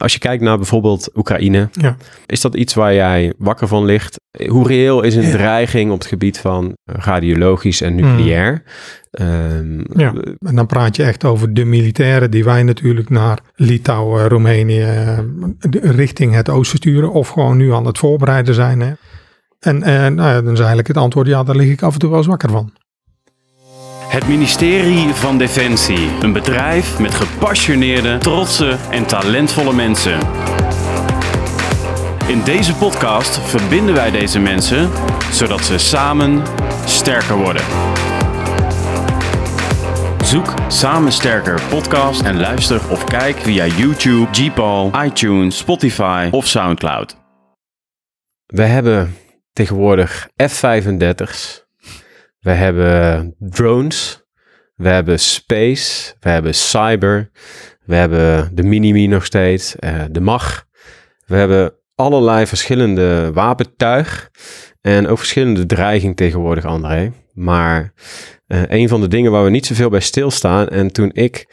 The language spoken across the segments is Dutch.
als je kijkt naar bijvoorbeeld Oekraïne, Ja. is dat iets waar jij wakker van ligt? Hoe reëel is een Ja. dreiging op het gebied van radiologisch en nucleair? Ehm, Ja. En dan praat je echt over de militairen die wij natuurlijk naar Litouwen, Roemenië, richting het oosten sturen. Of gewoon nu aan het voorbereiden zijn. Hè. En eh, nou ja, dan is eigenlijk het antwoord, ja, daar lig ik af en toe wel eens wakker van. Het ministerie van Defensie. Een bedrijf met gepassioneerde, trotse en talentvolle mensen. In deze podcast verbinden wij deze mensen zodat ze samen sterker worden. Zoek Samen Sterker podcast en luister of kijk via YouTube, Gpal, iTunes, Spotify of Soundcloud. We hebben tegenwoordig F-35's. We hebben drones. We hebben space. We hebben cyber. We hebben de Minimi nog steeds. eh, de MAG. We hebben allerlei verschillende wapentuig. En ook verschillende dreiging tegenwoordig, André. Maar eh, een van de dingen waar we niet zoveel bij stilstaan. En toen ik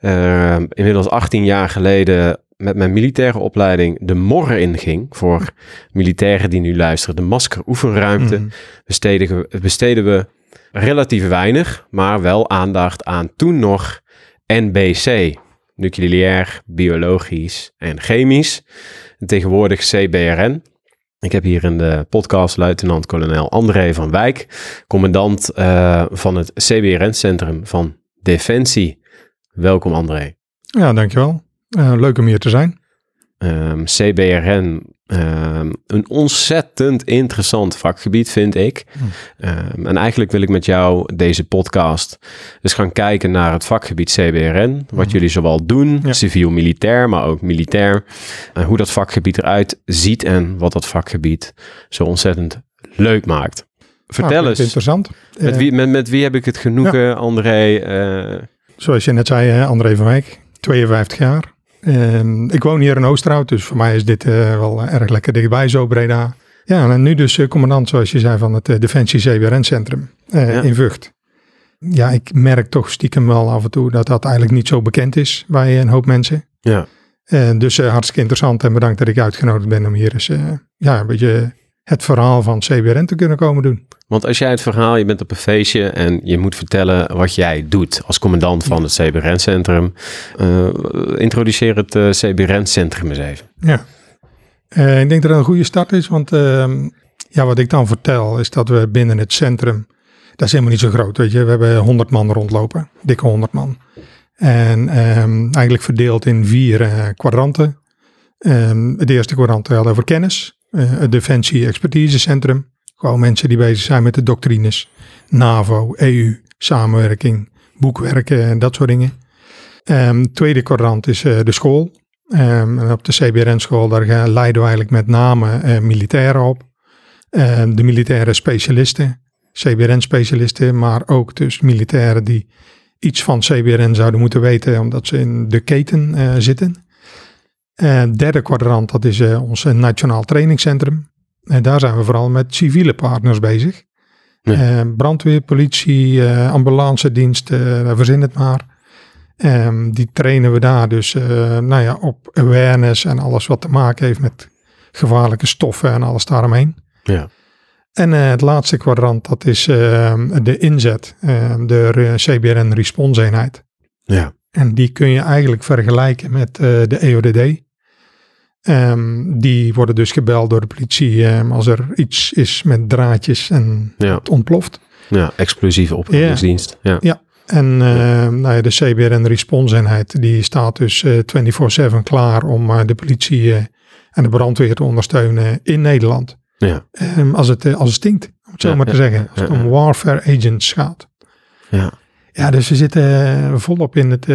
eh, inmiddels 18 jaar geleden met mijn militaire opleiding de morren inging voor militairen die nu luisteren, de maskeroefenruimte, Mhm. besteden, we- besteden we relatief weinig, maar wel aandacht aan toen nog NBC, nucleair, biologisch en chemisch. En tegenwoordig CBRN. Ik heb hier in de podcast luitenant-kolonel André van Wijk, commandant eh, van het CBRN-centrum van Defensie. Welkom André. Ja, dankjewel. Eh, leuk om hier te zijn. Ehm, CBRN, ehm, een ontzettend interessant vakgebied vind ik. Ehm, en eigenlijk wil ik met jou deze podcast dus gaan kijken naar het vakgebied CBRN. Wat Mhm. jullie zowel doen, Ja. civiel-militair, maar ook militair. En hoe dat vakgebied eruit ziet en wat dat vakgebied zo ontzettend leuk maakt. Vertel Nou, eens, Interessant. met Eh, wie, met, met wie heb ik het genoegen, André? eh, Zoals je net zei, hè, André van Wijk, 52 jaar. En ik woon hier in Oosterhout, dus voor mij is dit eh, wel erg lekker dichtbij, zo Breda. Ja, en nu dus eh, commandant, zoals je zei, van het eh, Defensie CBRN-centrum Ja. in Vught. Ja, ik merk toch stiekem wel af en toe dat dat eigenlijk niet zo bekend is bij een hoop mensen. ja. Eh, dus hartstikke interessant en bedankt dat ik uitgenodigd ben om hier eens ja, een beetje het verhaal van CBRN te kunnen komen doen. Want als jij het verhaal, je bent op een feestje en je moet vertellen wat jij doet als commandant van het CBRN-centrum. eh, introduceer het eh, CBRN-centrum eens even. Ja, Eh, ik denk dat het een goede start is, want ehm, ja, wat ik dan vertel is dat we binnen het centrum, dat is helemaal niet zo groot, weet je. We hebben 100 man rondlopen, dikke 100 man. En ehm, eigenlijk verdeeld in vier kwadranten. Ehm, het eerste kwadrant gaat over kennis, het Defensie Expertise Centrum. Gewoon mensen die bezig zijn met de doctrines, NAVO, EU, samenwerking, boekwerken en dat soort dingen. Ehm, tweede kwadrant is eh, de school. Ehm, en op de CBRN-school, daar leiden we eigenlijk met name eh, militairen op. Ehm, de militaire specialisten, CBRN-specialisten, maar ook dus militairen die iets van CBRN zouden moeten weten, omdat ze in de keten eh, zitten. Derde kwadrant, dat is ons Nationaal Trainingscentrum. En daar zijn we vooral met civiele partners bezig. Ja. Eh, brandweer, politie, eh, ambulance dienst, eh verzin het maar. Ehm, die trainen we daar dus eh, nou ja, op awareness en alles wat te maken heeft met gevaarlijke stoffen en alles daaromheen. Ja. En eh, het laatste kwadrant, dat is ehm, de inzet, ehm, de CBRN Response eenheid. Ja. En die kun je eigenlijk vergelijken met eh, de EODD. Ehm, die worden dus gebeld door de politie ehm, als er iets is met draadjes en Ja. het ontploft. ja, explosieve opruimingsdienst. Ja. Ja. En ehm, nou ja, de CBRN Response eenheid die staat dus eh 24-7 klaar om eh, de politie eh, en de brandweer te ondersteunen in Nederland. Ja. Als, het, als het stinkt, om het zo maar te zeggen. Als het om warfare agents gaat. Ja. Ja, dus we zitten volop in het,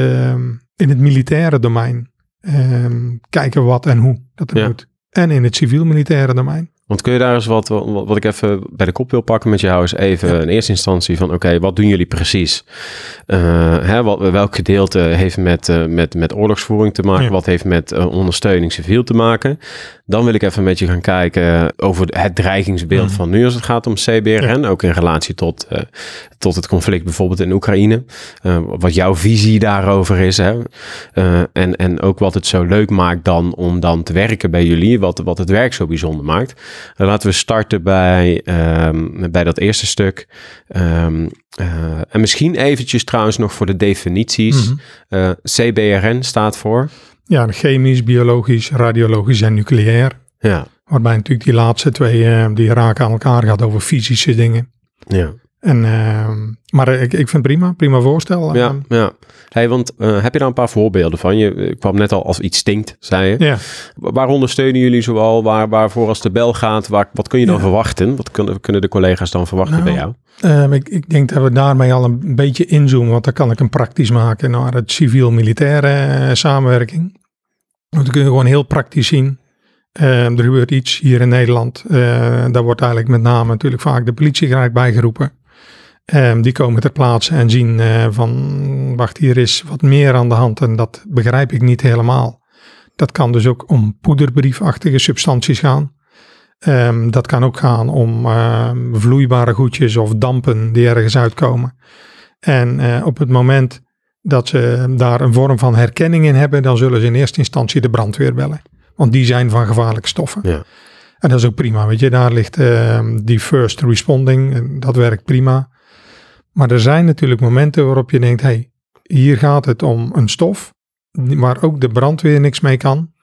in het militaire domein. Ehm, kijken wat en hoe dat er Ja. moet. En in het civiel-militaire domein. Want kun je daar eens wat, wat, wat ik even bij de kop wil pakken met jou, is even in eerste instantie van, oké, wat doen jullie precies? Eh, hè, wat, welk gedeelte heeft met, eh, met, met oorlogsvoering te maken? Ja. Wat heeft met eh, ondersteuning civiel te maken? Dan wil ik even met je gaan kijken over het dreigingsbeeld Mhm. van nu als het gaat om CBRN, ook in relatie tot, eh, tot het conflict bijvoorbeeld in Oekraïne. Eh, wat jouw visie daarover is. Hè? Eh, en, en ook wat het zo leuk maakt dan om dan te werken bij jullie, wat, wat het werk zo bijzonder maakt. Laten we starten bij, ehm, bij dat eerste stuk. Ehm, en misschien eventjes trouwens nog voor de definities. Mhm. CBRN staat voor? Ja, chemisch, biologisch, radiologisch en nucleair. Ja. Waarbij natuurlijk die laatste twee, uh, die raken aan elkaar gaat over fysische dingen. Ja. En, uh, maar ik, ik vind het prima, prima voorstel. Ja, ja. Hey, want uh, heb je daar een paar voorbeelden van? Je kwam net al als iets stinkt, zei je. Ja. Waar ondersteunen jullie zoal? Waar, waarvoor als de bel gaat? Waar, wat kun je dan ja. verwachten? Wat kunnen, kunnen de collega's dan verwachten nou, bij jou? Uh, ik, ik, denk dat we daarmee al een beetje inzoomen, want dan kan ik hem praktisch maken naar het civiel-militaire uh, samenwerking. Want dan kun je gewoon heel praktisch zien. Er gebeurt iets hier in Nederland. daar wordt eigenlijk met name natuurlijk vaak de politie gelijk bijgeroepen. Um, die komen ter plaatse en zien uh, van, wacht, hier is wat meer aan de hand en dat begrijp ik niet helemaal. Dat kan dus ook om poederbriefachtige substanties gaan. Um, dat kan ook gaan om uh, vloeibare goedjes of dampen die ergens uitkomen. En uh, op het moment dat ze daar een vorm van herkenning in hebben, dan zullen ze in eerste instantie de brandweer bellen. Want die zijn van gevaarlijke stoffen. Ja. En dat is ook prima, weet je. Daar ligt die first responding, dat werkt prima. Maar er zijn natuurlijk momenten waarop je denkt, hey, hier gaat het om een stof waar ook de brandweer niks mee kan.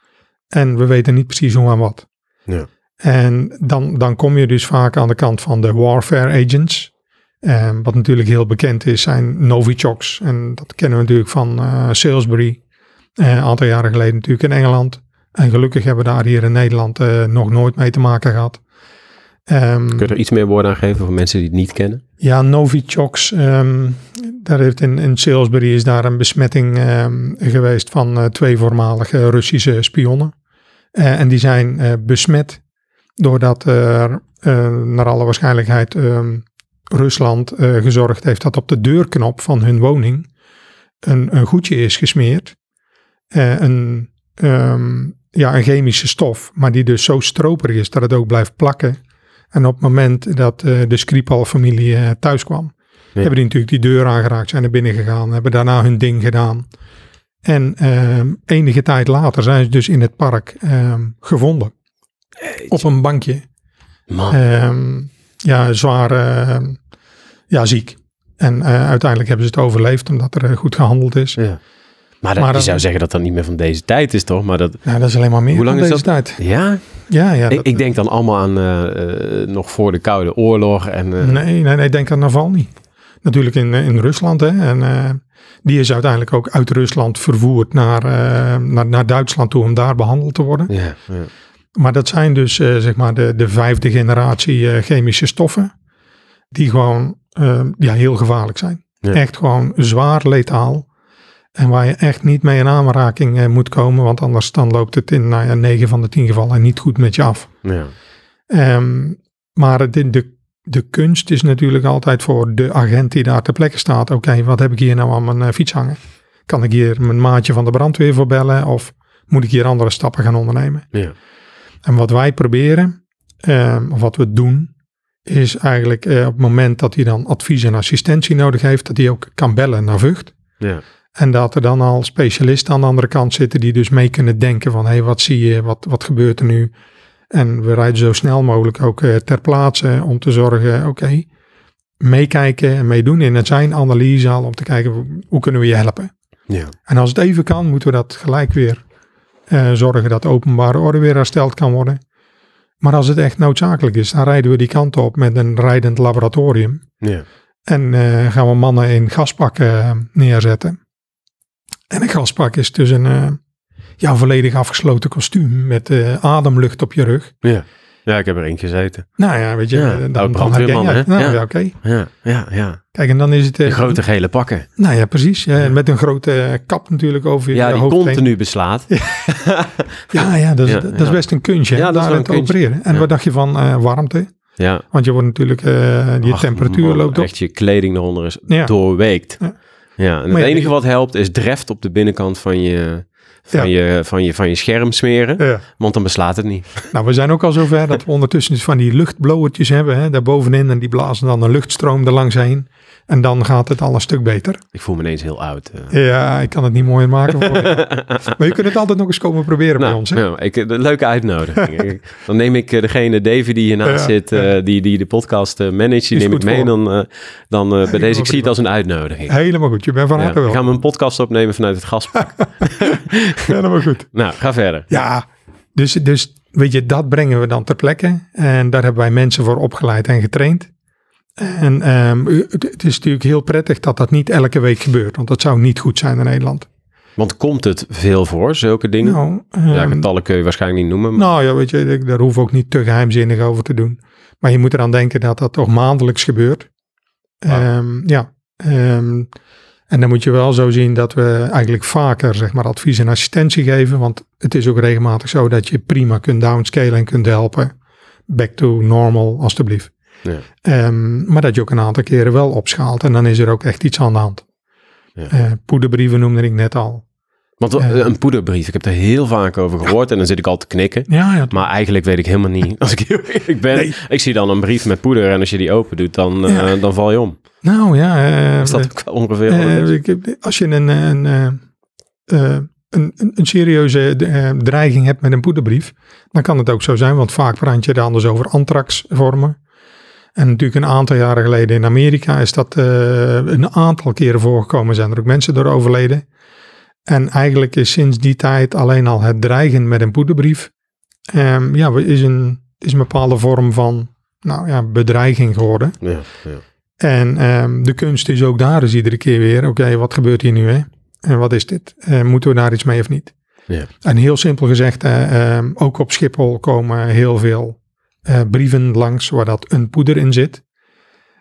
En we weten niet precies hoe en wat. Ja. En dan, dan kom je dus vaak aan de kant van de warfare agents. En wat natuurlijk heel bekend is, zijn Novichoks. En dat kennen we natuurlijk van uh, Salisbury. Een uh, aantal jaren geleden natuurlijk in Engeland. En gelukkig hebben we daar hier in Nederland uh, nog nooit mee te maken gehad. Um, Kun je er iets meer woorden aan geven voor mensen die het niet kennen? Ja, Novichoks. Um, daar heeft in, in Salisbury is daar een besmetting um, geweest van uh, twee voormalige Russische spionnen. Uh, en die zijn uh, besmet doordat er naar alle waarschijnlijkheid Rusland gezorgd heeft dat op de deurknop van hun woning een, een goedje is gesmeerd. een, ja, een chemische stof, maar die dus zo stroperig is dat het ook blijft plakken. En op het moment dat uh, de Skripal-familie uh, thuis kwam, ja. hebben die natuurlijk die deur aangeraakt, zijn er binnen gegaan, hebben daarna hun ding gedaan. En uh, enige tijd later zijn ze dus in het park gevonden. Eetje. Op een bankje. Um, ja, zwaar ja, ziek. En eh, uiteindelijk hebben ze het overleefd omdat er goed gehandeld is. Ja. Maar, dat, maar je zou zeggen dat dat niet meer van deze tijd is, toch? Maar dat, ja, dat is alleen maar meer Hoe lang van is deze dat? tijd. Ja? Ja, ja. Ik, dat- ik denk dan allemaal aan eh, eh, nog voor de Koude Oorlog. En, eh, Nee, nee, nee, denk aan Navalny. Natuurlijk in, in Rusland. Hè, en die is uiteindelijk ook uit Rusland vervoerd naar, naar, naar Duitsland toe om daar behandeld te worden. Ja, ja. Maar dat zijn dus zeg maar de, de vijfde generatie chemische stoffen. Die gewoon ja, heel gevaarlijk zijn. Ja. Echt gewoon zwaar letaal. En waar je echt niet mee in aanraking eh, moet komen. Want anders dan loopt het in nou ja, 9 van de 10 gevallen niet goed met je af. ja. Ehm, maar de, de, de kunst is natuurlijk altijd voor de agent die daar ter plekke staat. Oké, wat heb ik hier nou aan mijn eh, fiets hangen? Kan ik hier mijn maatje van de brandweer voor bellen? Of moet ik hier andere stappen gaan ondernemen? ja. En wat wij proberen, ehm, of wat we doen, is eigenlijk eh, op het moment dat hij dan advies en assistentie nodig heeft, dat hij ook kan bellen naar Vught. ja. En dat er dan al specialisten aan de andere kant zitten die dus mee kunnen denken van hé, hey, wat zie je, wat, wat gebeurt er nu? En we rijden zo snel mogelijk ook eh, ter plaatse om te zorgen, oké, meekijken en meedoen in het zijn analyse al om te kijken hoe kunnen we je helpen. ja. En als het even kan, moeten we dat gelijk weer eh, zorgen dat de openbare orde weer hersteld kan worden. Maar als het echt noodzakelijk is, dan rijden we die kant op met een rijdend laboratorium. ja. En eh, gaan we mannen in gaspakken neerzetten. En een gaspak is dus een eh, ja, volledig afgesloten kostuum met eh, ademlucht op je rug. ja. Ja, ik heb er één gezeten. Nou ja, weet je, Ja, eh, dan, dan je? Nou Ja. ja, oké. Ja, ja, ja. Kijk, en dan is het... eh, De grote gele pakken. Nou ja, precies. eh, met een grote kap natuurlijk over je Ja, die hoofd continu beslaat. Ja, ja, dat is, Ja, dat is ja. best een kunstje. Ja, dat is daar wel te opereren. En Ja. wat dacht je van warmte? Ja. Want je wordt natuurlijk, eh je Ach, temperatuur loopt op. Echt je kleding eronder is Ja. doorweekt. Ja. Ja. en het ja, enige wat helpt is dreft op de binnenkant van je, van, je, van, je, van je scherm smeren. Ja. Want dan beslaat het niet. Nou, we zijn ook al zover dat we ondertussen dus van die luchtblowertjes hebben, hè, daar bovenin. En die blazen dan een luchtstroom er langs heen. En dan gaat het al een stuk beter. Ik voel me ineens heel oud. eh. Ja, ik kan het niet mooier maken voor je. Maar je kunt het altijd nog eens komen proberen bij Nou, ons. Hè? ja, ik, een leuke uitnodiging. Ik- dan neem ik eh, degene, Davy, die hiernaast Ja, zit, eh, die, die de podcast eh, managt, die neem ik mee. voor. Dan, eh, dan eh, bij deze, ik zie het als een uitnodiging. Helemaal goed, je bent van harte ik wel. ga mijn podcast opnemen vanuit het gaspak. Helemaal goed. nou, ga verder. Ja, dus, dus weet je, dat brengen we dan ter plekke. En daar hebben wij mensen voor opgeleid en getraind. En ehm, het, is natuurlijk heel prettig dat dat niet elke week gebeurt. Want dat zou niet goed zijn in Nederland. Want komt het veel voor, zulke dingen? Nou, ja, ehm, getallen kun je waarschijnlijk niet noemen. maar- nou ja, weet je, ik- daar hoeven we ook niet te geheimzinnig over te doen. Maar je moet eraan denken dat dat toch maandelijks gebeurt. Wauw. Ehm, ja, en dan moet je wel zo zien dat we eigenlijk vaker zeg maar, advies en assistentie geven. Want het is ook regelmatig zo dat je prima kunt downscalen en kunt helpen. Back to normal, alstublieft. Ja. Ehm, maar dat je ook een aantal keren wel opschaalt. En dan is er ook echt iets aan de hand. Ja. Eh, poederbrieven noemde ik net al. Want eh, een poederbrief, ik heb er heel vaak over gehoord en dan zit ik al te knikken. Ja, ja, Maar eigenlijk weet ik helemaal niet, als ik heel eerlijk ben. Nee. Ik zie dan een brief met poeder en als je die open doet, dan, eh, dan val je om. Nou ja. eh, Is dat ook wel ongeveer Eh, als je een, een, eh, eh, een, een, een serieuze eh, dreiging hebt met een poederbrief, dan kan het ook zo zijn, want vaak brand je er anders over antraxvormen. En natuurlijk een aantal jaren geleden in Amerika is dat eh, een aantal keren voorgekomen, zijn er ook mensen door overleden. En eigenlijk is sinds die tijd alleen al het dreigen met een poederbrief, ehm, ja, is een, is een bepaalde vorm van nou, ja, bedreiging geworden. Ja, ja. En ehm, de kunst is ook daar is iedere keer weer, oké, wat gebeurt hier nu hè? En wat is dit? Eh, moeten we daar iets mee of niet? Ja. En heel simpel gezegd, eh, ehm, ook op Schiphol komen heel veel eh, brieven langs waar dat een poeder in zit.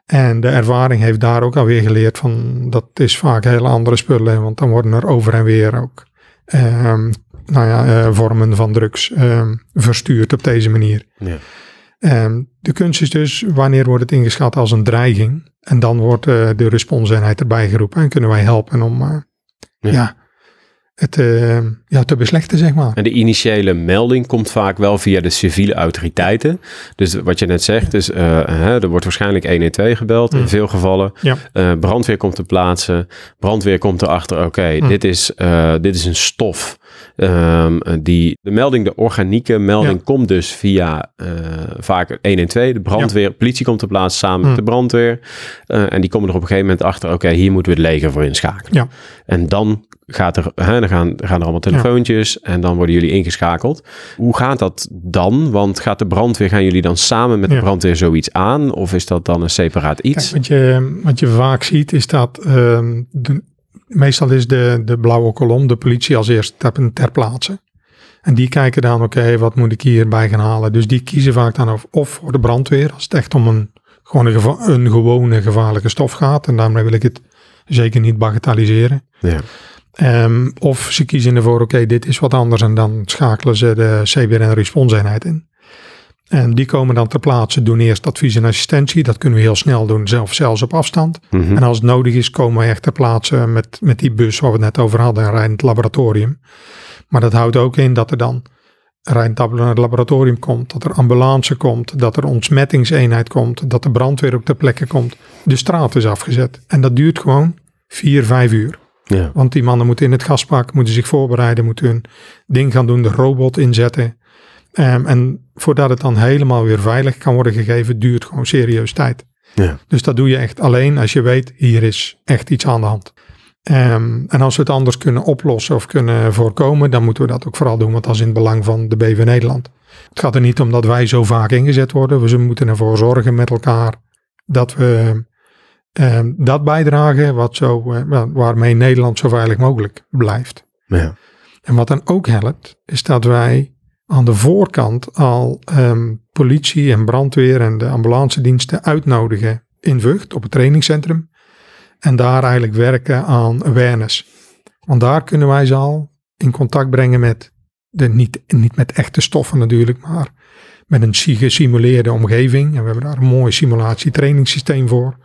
En de ervaring heeft daar ook alweer geleerd van, dat is vaak hele andere spullen, want dan worden er over en weer ook ehm, nou ja, vormen van drugs verstuurd op deze manier. Ja. Ehm, de kunst is dus, wanneer wordt het ingeschat als een dreiging? En dan wordt eh, de responseenheid erbij geroepen en kunnen wij helpen om eh, Ja. ja. het eh, ja, te beslechten, zeg maar. En de initiële melding komt vaak wel via de civiele autoriteiten. Dus wat je net zegt, dus, eh, hè, er wordt waarschijnlijk 112 gebeld in Mm. veel gevallen. Ja. Eh, brandweer komt te plaatsen. Brandweer komt erachter, oké, Mm. dit, is, eh, dit is een stof. ehm, die, de melding, de organieke melding, Ja. komt dus via eh, vaak 112. De brandweer, politie komt te plaatsen samen Mm. met de brandweer. En die komen er op een gegeven moment achter, oké, hier moeten we het leger voor inschakelen. Ja. En dan gaat er, hè, dan gaan, gaan er allemaal telefoontjes en dan worden jullie ingeschakeld. Hoe gaat dat dan? Want gaat de brandweer, gaan jullie dan samen met de brandweer zoiets aan? Of is dat dan een separaat iets? Kijk, wat, je, wat je vaak ziet is dat ehm, de, meestal is de, de blauwe kolom, de politie als eerste ter, ter plaatse. En die kijken dan, oké, wat moet ik hierbij gaan halen? Dus die kiezen vaak dan of, of voor de brandweer, als het echt om een, gewoon een, geva- een gewone gevaarlijke stof gaat. En daarmee wil ik het zeker niet bagatelliseren. Ja. Ehm, of ze kiezen ervoor, oké, dit is wat anders. En dan schakelen ze de CBRN-responseenheid in. En die komen dan ter plaatse, doen eerst advies en assistentie. Dat kunnen we heel snel doen, zelf, zelfs op afstand. Mhm. En als het nodig is, komen we echt ter plaatse met, met die bus waar we het net over hadden, en rijden het laboratorium. Maar dat houdt ook in dat er dan rijdend naar het laboratorium komt, dat er ambulance komt, dat er ontsmettingseenheid komt, dat de brandweer ook ter plekke komt. De straat is afgezet. En dat duurt gewoon vier, vijf uur. Ja. Want die mannen moeten in het gaspak, moeten zich voorbereiden, moeten hun ding gaan doen, de robot inzetten. Ehm, en voordat het dan helemaal weer veilig kan worden gegeven, duurt gewoon serieus tijd. Ja. Dus dat doe je echt alleen als je weet, hier is echt iets aan de hand. Ehm, en als we het anders kunnen oplossen of kunnen voorkomen, dan moeten we dat ook vooral doen, want dat is in het belang van de BV Nederland. Het gaat er niet om dat wij zo vaak ingezet worden. We moeten ervoor zorgen met elkaar dat we ehm, dat bijdragen wat zo, eh, wa- waarmee Nederland zo veilig mogelijk blijft. Ja. En wat dan ook helpt, is dat wij aan de voorkant al ehm, politie en brandweer en de ambulance diensten uitnodigen in Vught op het trainingscentrum. En daar eigenlijk werken aan awareness. Want daar kunnen wij ze al in contact brengen met, de, niet, niet met echte stoffen natuurlijk, maar met een gesimuleerde omgeving. En we hebben daar een mooi simulatietrainingssysteem voor.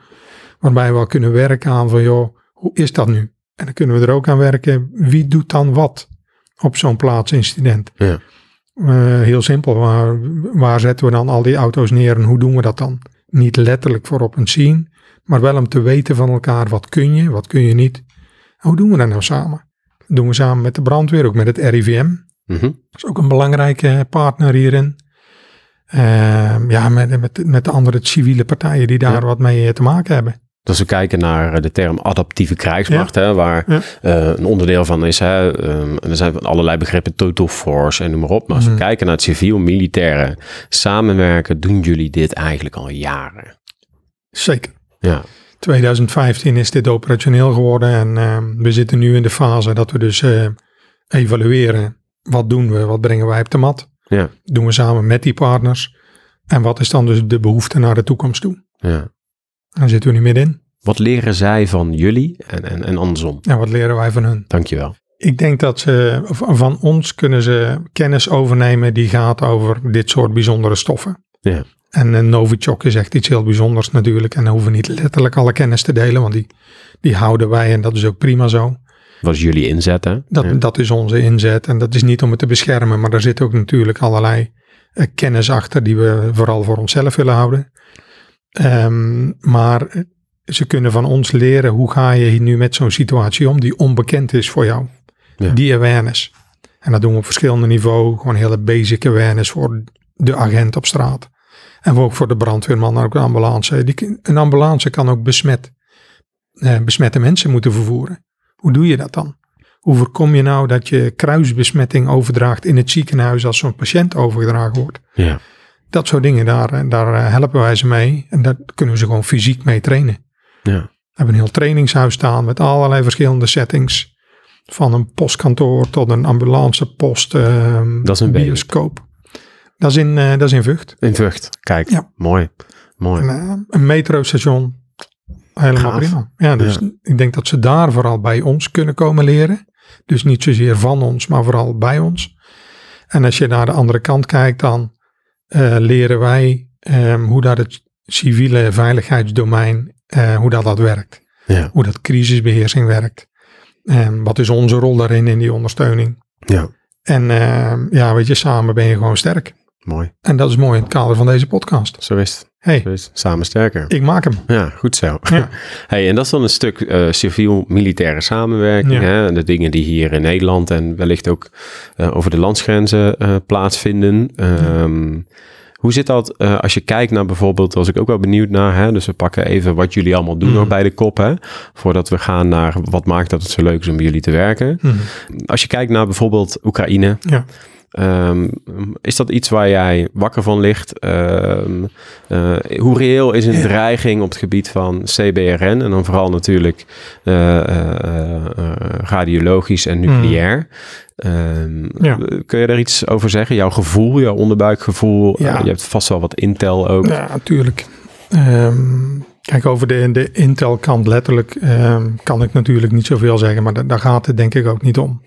Waarbij we al kunnen werken aan van joh, hoe is dat nu? En dan kunnen we er ook aan werken, wie doet dan wat op zo'n plaatsincident? Ja. Uh, heel simpel, waar, waar zetten we dan al die auto's neer en hoe doen we dat dan? Niet letterlijk voor op een scene, maar wel om te weten van elkaar wat kun je, wat kun je niet. En hoe doen we dat nou samen? Dat doen we samen met de brandweer, ook met het RIVM. Mhm. Dat is ook een belangrijke partner hierin. Uh, ja, met, met, met de andere civiele partijen die daar Ja. wat mee te maken hebben. Als we kijken naar eh, de term adaptieve krijgsmacht, hè, waar Ja. eh, een onderdeel van is, hè, ehm, en er zijn allerlei begrippen, total force en noem maar op. Maar als we Mhm. kijken naar het civiel-militaire samenwerken, doen jullie dit eigenlijk al jaren. Zeker. Ja, 2015 is dit operationeel geworden en eh, we zitten nu in de fase dat we dus eh, evalueren. Wat doen we? Wat brengen wij op de mat? ja, doen we samen met die partners. En wat is dan dus de behoefte naar de toekomst toe? ja. Daar zitten we nu middenin. Wat leren zij van jullie en, en, en andersom? En wat leren wij van hun? Dankjewel. Ik denk dat ze van ons kunnen ze kennis overnemen die gaat over dit soort bijzondere stoffen. Ja. En uh, Novichok is echt iets heel bijzonders natuurlijk. En dan hoeven we niet letterlijk alle kennis te delen, want die, die houden wij en dat is ook prima zo. Wat is jullie inzet, hè? Dat, Ja. dat is onze inzet en dat is niet om het te beschermen, maar daar zit ook natuurlijk allerlei eh, kennis achter die we vooral voor onszelf willen houden. Ehm, maar ze kunnen van ons leren hoe ga je nu met zo'n situatie om die onbekend is voor jou. Ja. Die awareness. En dat doen we op verschillende niveaus. Gewoon hele basic awareness voor de agent op straat. En ook voor de brandweerman en ook de ambulance. Die, een ambulance kan ook besmet, eh, besmette mensen moeten vervoeren. Hoe doe je dat dan? Hoe voorkom je nou dat je kruisbesmetting overdraagt in het ziekenhuis als zo'n patiënt overgedragen wordt? Ja. Dat soort dingen, daar, daar eh, helpen wij ze mee. En daar kunnen we ze gewoon fysiek mee trainen. Ja. We hebben een heel trainingshuis staan met allerlei verschillende settings. Van een postkantoor tot een ambulancepost, ehm Dat is een bioscoop. Dat is in, eh, dat is in Vught. In Vught. Kijk, Ja. mooi. Mooi. Een, eh, een metrostation. Helemaal Gaaf. prima. Ja, dus ik denk dat ze daar vooral bij ons kunnen komen leren. Dus niet zozeer van ons, maar vooral bij ons. En als je naar de andere kant kijkt, dan eh, leren wij ehm, hoe dat het civiele veiligheidsdomein, eh, hoe dat, dat werkt. Ja. Hoe dat crisisbeheersing werkt. En wat is onze rol daarin in die ondersteuning? Ja. En ehm, ja, weet je, samen ben je gewoon sterk. Mooi. En dat is mooi in het kader van deze podcast. Zo is het. hey, Zo is het. Samen sterker. ik maak hem. Ja, goed zo. Ja. Hey, en dat is dan een stuk eh, civiel-militaire samenwerking. Ja. Hè? De dingen die hier in Nederland en wellicht ook eh, over de landsgrenzen eh, plaatsvinden. Ehm, Hoe zit dat als je kijkt naar bijvoorbeeld, was ik ook wel benieuwd naar, hè? dus we pakken even wat jullie allemaal doen Mhm. nog bij de kop, hè? voordat we gaan naar wat maakt dat het zo leuk is om bij jullie te werken. Mhm. Als je kijkt naar bijvoorbeeld Oekraïne, Ja. Ehm, is dat iets waar jij wakker van ligt? Ehm, eh, hoe reëel is een dreiging op het gebied van CBRN? En dan vooral natuurlijk eh, eh, radiologisch en nucleair. Ehm, Ja. Kun je daar iets over zeggen? Jouw gevoel, jouw onderbuikgevoel? Ja. Je hebt vast wel wat intel ook. Ja, natuurlijk. Kijk, over de, de Intel-kant letterlijk kan ik natuurlijk niet zoveel zeggen, maar da- daar gaat het denk ik ook niet om.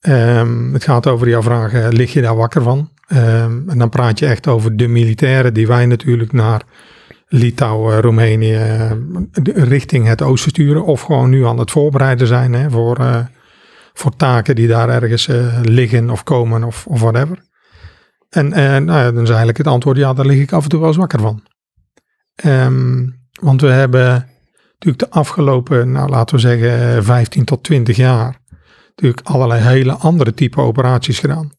Ehm, het gaat over jouw vraag, eh, lig je daar wakker van? Ehm, en dan praat je echt over de militairen die wij natuurlijk naar Litouwen, Roemenië, eh, richting het oosten sturen. Of gewoon nu aan het voorbereiden zijn hè, voor, eh, voor taken die daar ergens liggen of komen of, of whatever. En nou dan is eigenlijk het antwoord, ja, daar lig ik af en toe wel eens wakker van. Ehm, want we hebben natuurlijk de afgelopen, nou laten we zeggen, 15 tot 20 jaar, natuurlijk allerlei hele andere type operaties gedaan.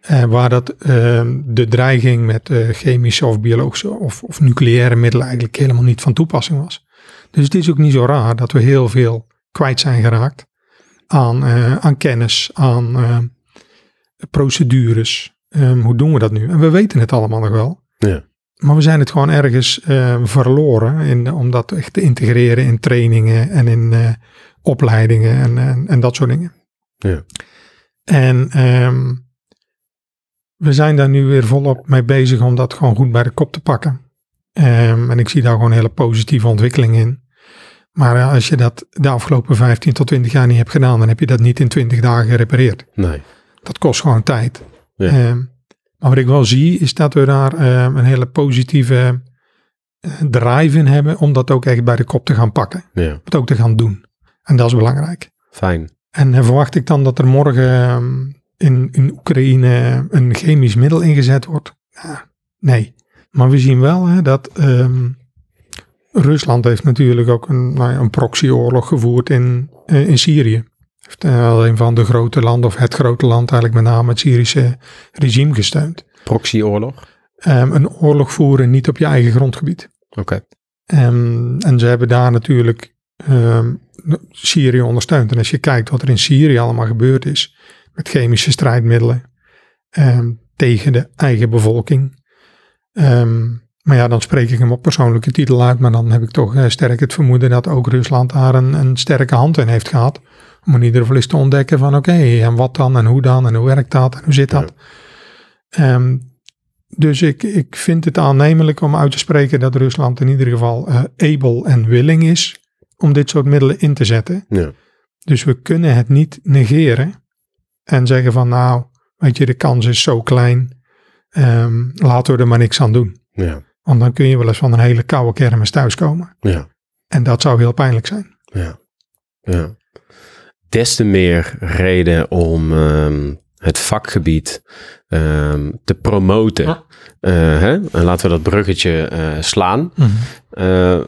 Eh, waar dat ehm, de dreiging met eh, chemische of biologische of, of nucleaire middelen eigenlijk helemaal niet van toepassing was. Dus het is ook niet zo raar dat we heel veel kwijt zijn geraakt aan, eh, aan kennis, aan eh, procedures. Ehm, hoe doen we dat nu? En we weten het allemaal nog wel. Ja. Maar we zijn het gewoon ergens verloren in, om dat echt te integreren in trainingen en in opleidingen en, en, en dat soort dingen. Ja. En ehm, we zijn daar nu weer volop mee bezig om dat gewoon goed bij de kop te pakken. Ehm, en ik zie daar gewoon hele positieve ontwikkeling in. Maar eh, als je dat de afgelopen 15 tot 20 jaar niet hebt gedaan, dan heb je dat niet in 20 dagen gerepareerd. Nee. Dat kost gewoon tijd. Ja. Ehm, maar wat ik wel zie, is dat we daar een hele positieve eh, drive in hebben om dat ook echt bij de kop te gaan pakken. Ja, Het ook te gaan doen. En dat is belangrijk. fijn. En eh, verwacht ik dan dat er morgen ehm, in, in Oekraïne een chemisch middel ingezet wordt? Ja, nee. Maar we zien wel hè, dat ehm, Rusland heeft natuurlijk ook een, nou ja, een proxyoorlog gevoerd in, eh, in Syrië. Heeft eh, een van de grote landen, of het grote land eigenlijk met name het Syrische regime gesteund. Proxyoorlog? Ehm, een oorlog voeren niet op je eigen grondgebied. Oké. En ze hebben daar natuurlijk ehm, Syrië ondersteund. En als je kijkt wat er in Syrië allemaal gebeurd is met chemische strijdmiddelen ehm, tegen de eigen bevolking. Ehm, maar ja, dan spreek ik hem op persoonlijke titel uit. Maar dan heb ik toch eh, sterk het vermoeden dat ook Rusland daar een, een sterke hand in heeft gehad. Om in ieder geval eens te ontdekken van oké, en wat dan en hoe dan en hoe werkt dat en hoe zit dat. Dus ik, ik vind het aannemelijk om uit te spreken dat Rusland in ieder geval eh, able en willing is om dit soort middelen in te zetten. Ja. Dus we kunnen het niet negeren en zeggen van nou, weet je, de kans is zo klein, ehm, laten we er maar niks aan doen. Ja. Want dan kun je wel eens van een hele koude kermis thuiskomen. Ja. En dat zou heel pijnlijk zijn. Ja. ja. Des te meer reden om ehm, het vakgebied ehm, te promoten. Eh, hè? En laten we dat bruggetje eh, slaan. Eh,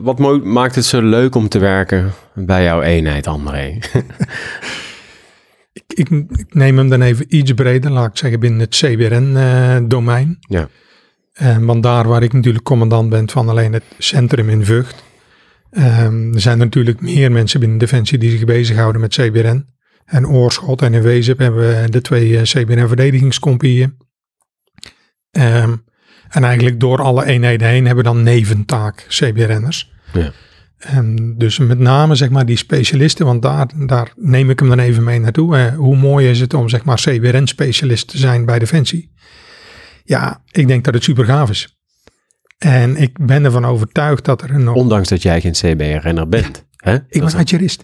wat maakt het zo leuk om te werken bij jouw eenheid, André? Ik, ik, ik neem hem dan even iets breder, laat ik zeggen, binnen het CBRN-domein. Ja. Want daar waar ik natuurlijk commandant ben van alleen het centrum in Vught, ehm, er zijn natuurlijk meer mensen binnen Defensie die zich bezighouden met CBRN. En Oorschot en in Wezep hebben we de twee eh, CBRN-verdedigingscompieën. Ehm, en eigenlijk door alle eenheden heen hebben we dan neventaak CBRN'ers. Ja. En dus met name zeg maar die specialisten, want daar, daar neem ik hem dan even mee naartoe. Eh, hoe mooi is het om zeg maar CBRN-specialist te zijn bij Defensie? Ja, ik denk dat het super gaaf is. En ik ben ervan overtuigd dat er nog... Ondanks dat jij geen CBRN'er bent. Hè? ik Dat is- ben artillerist.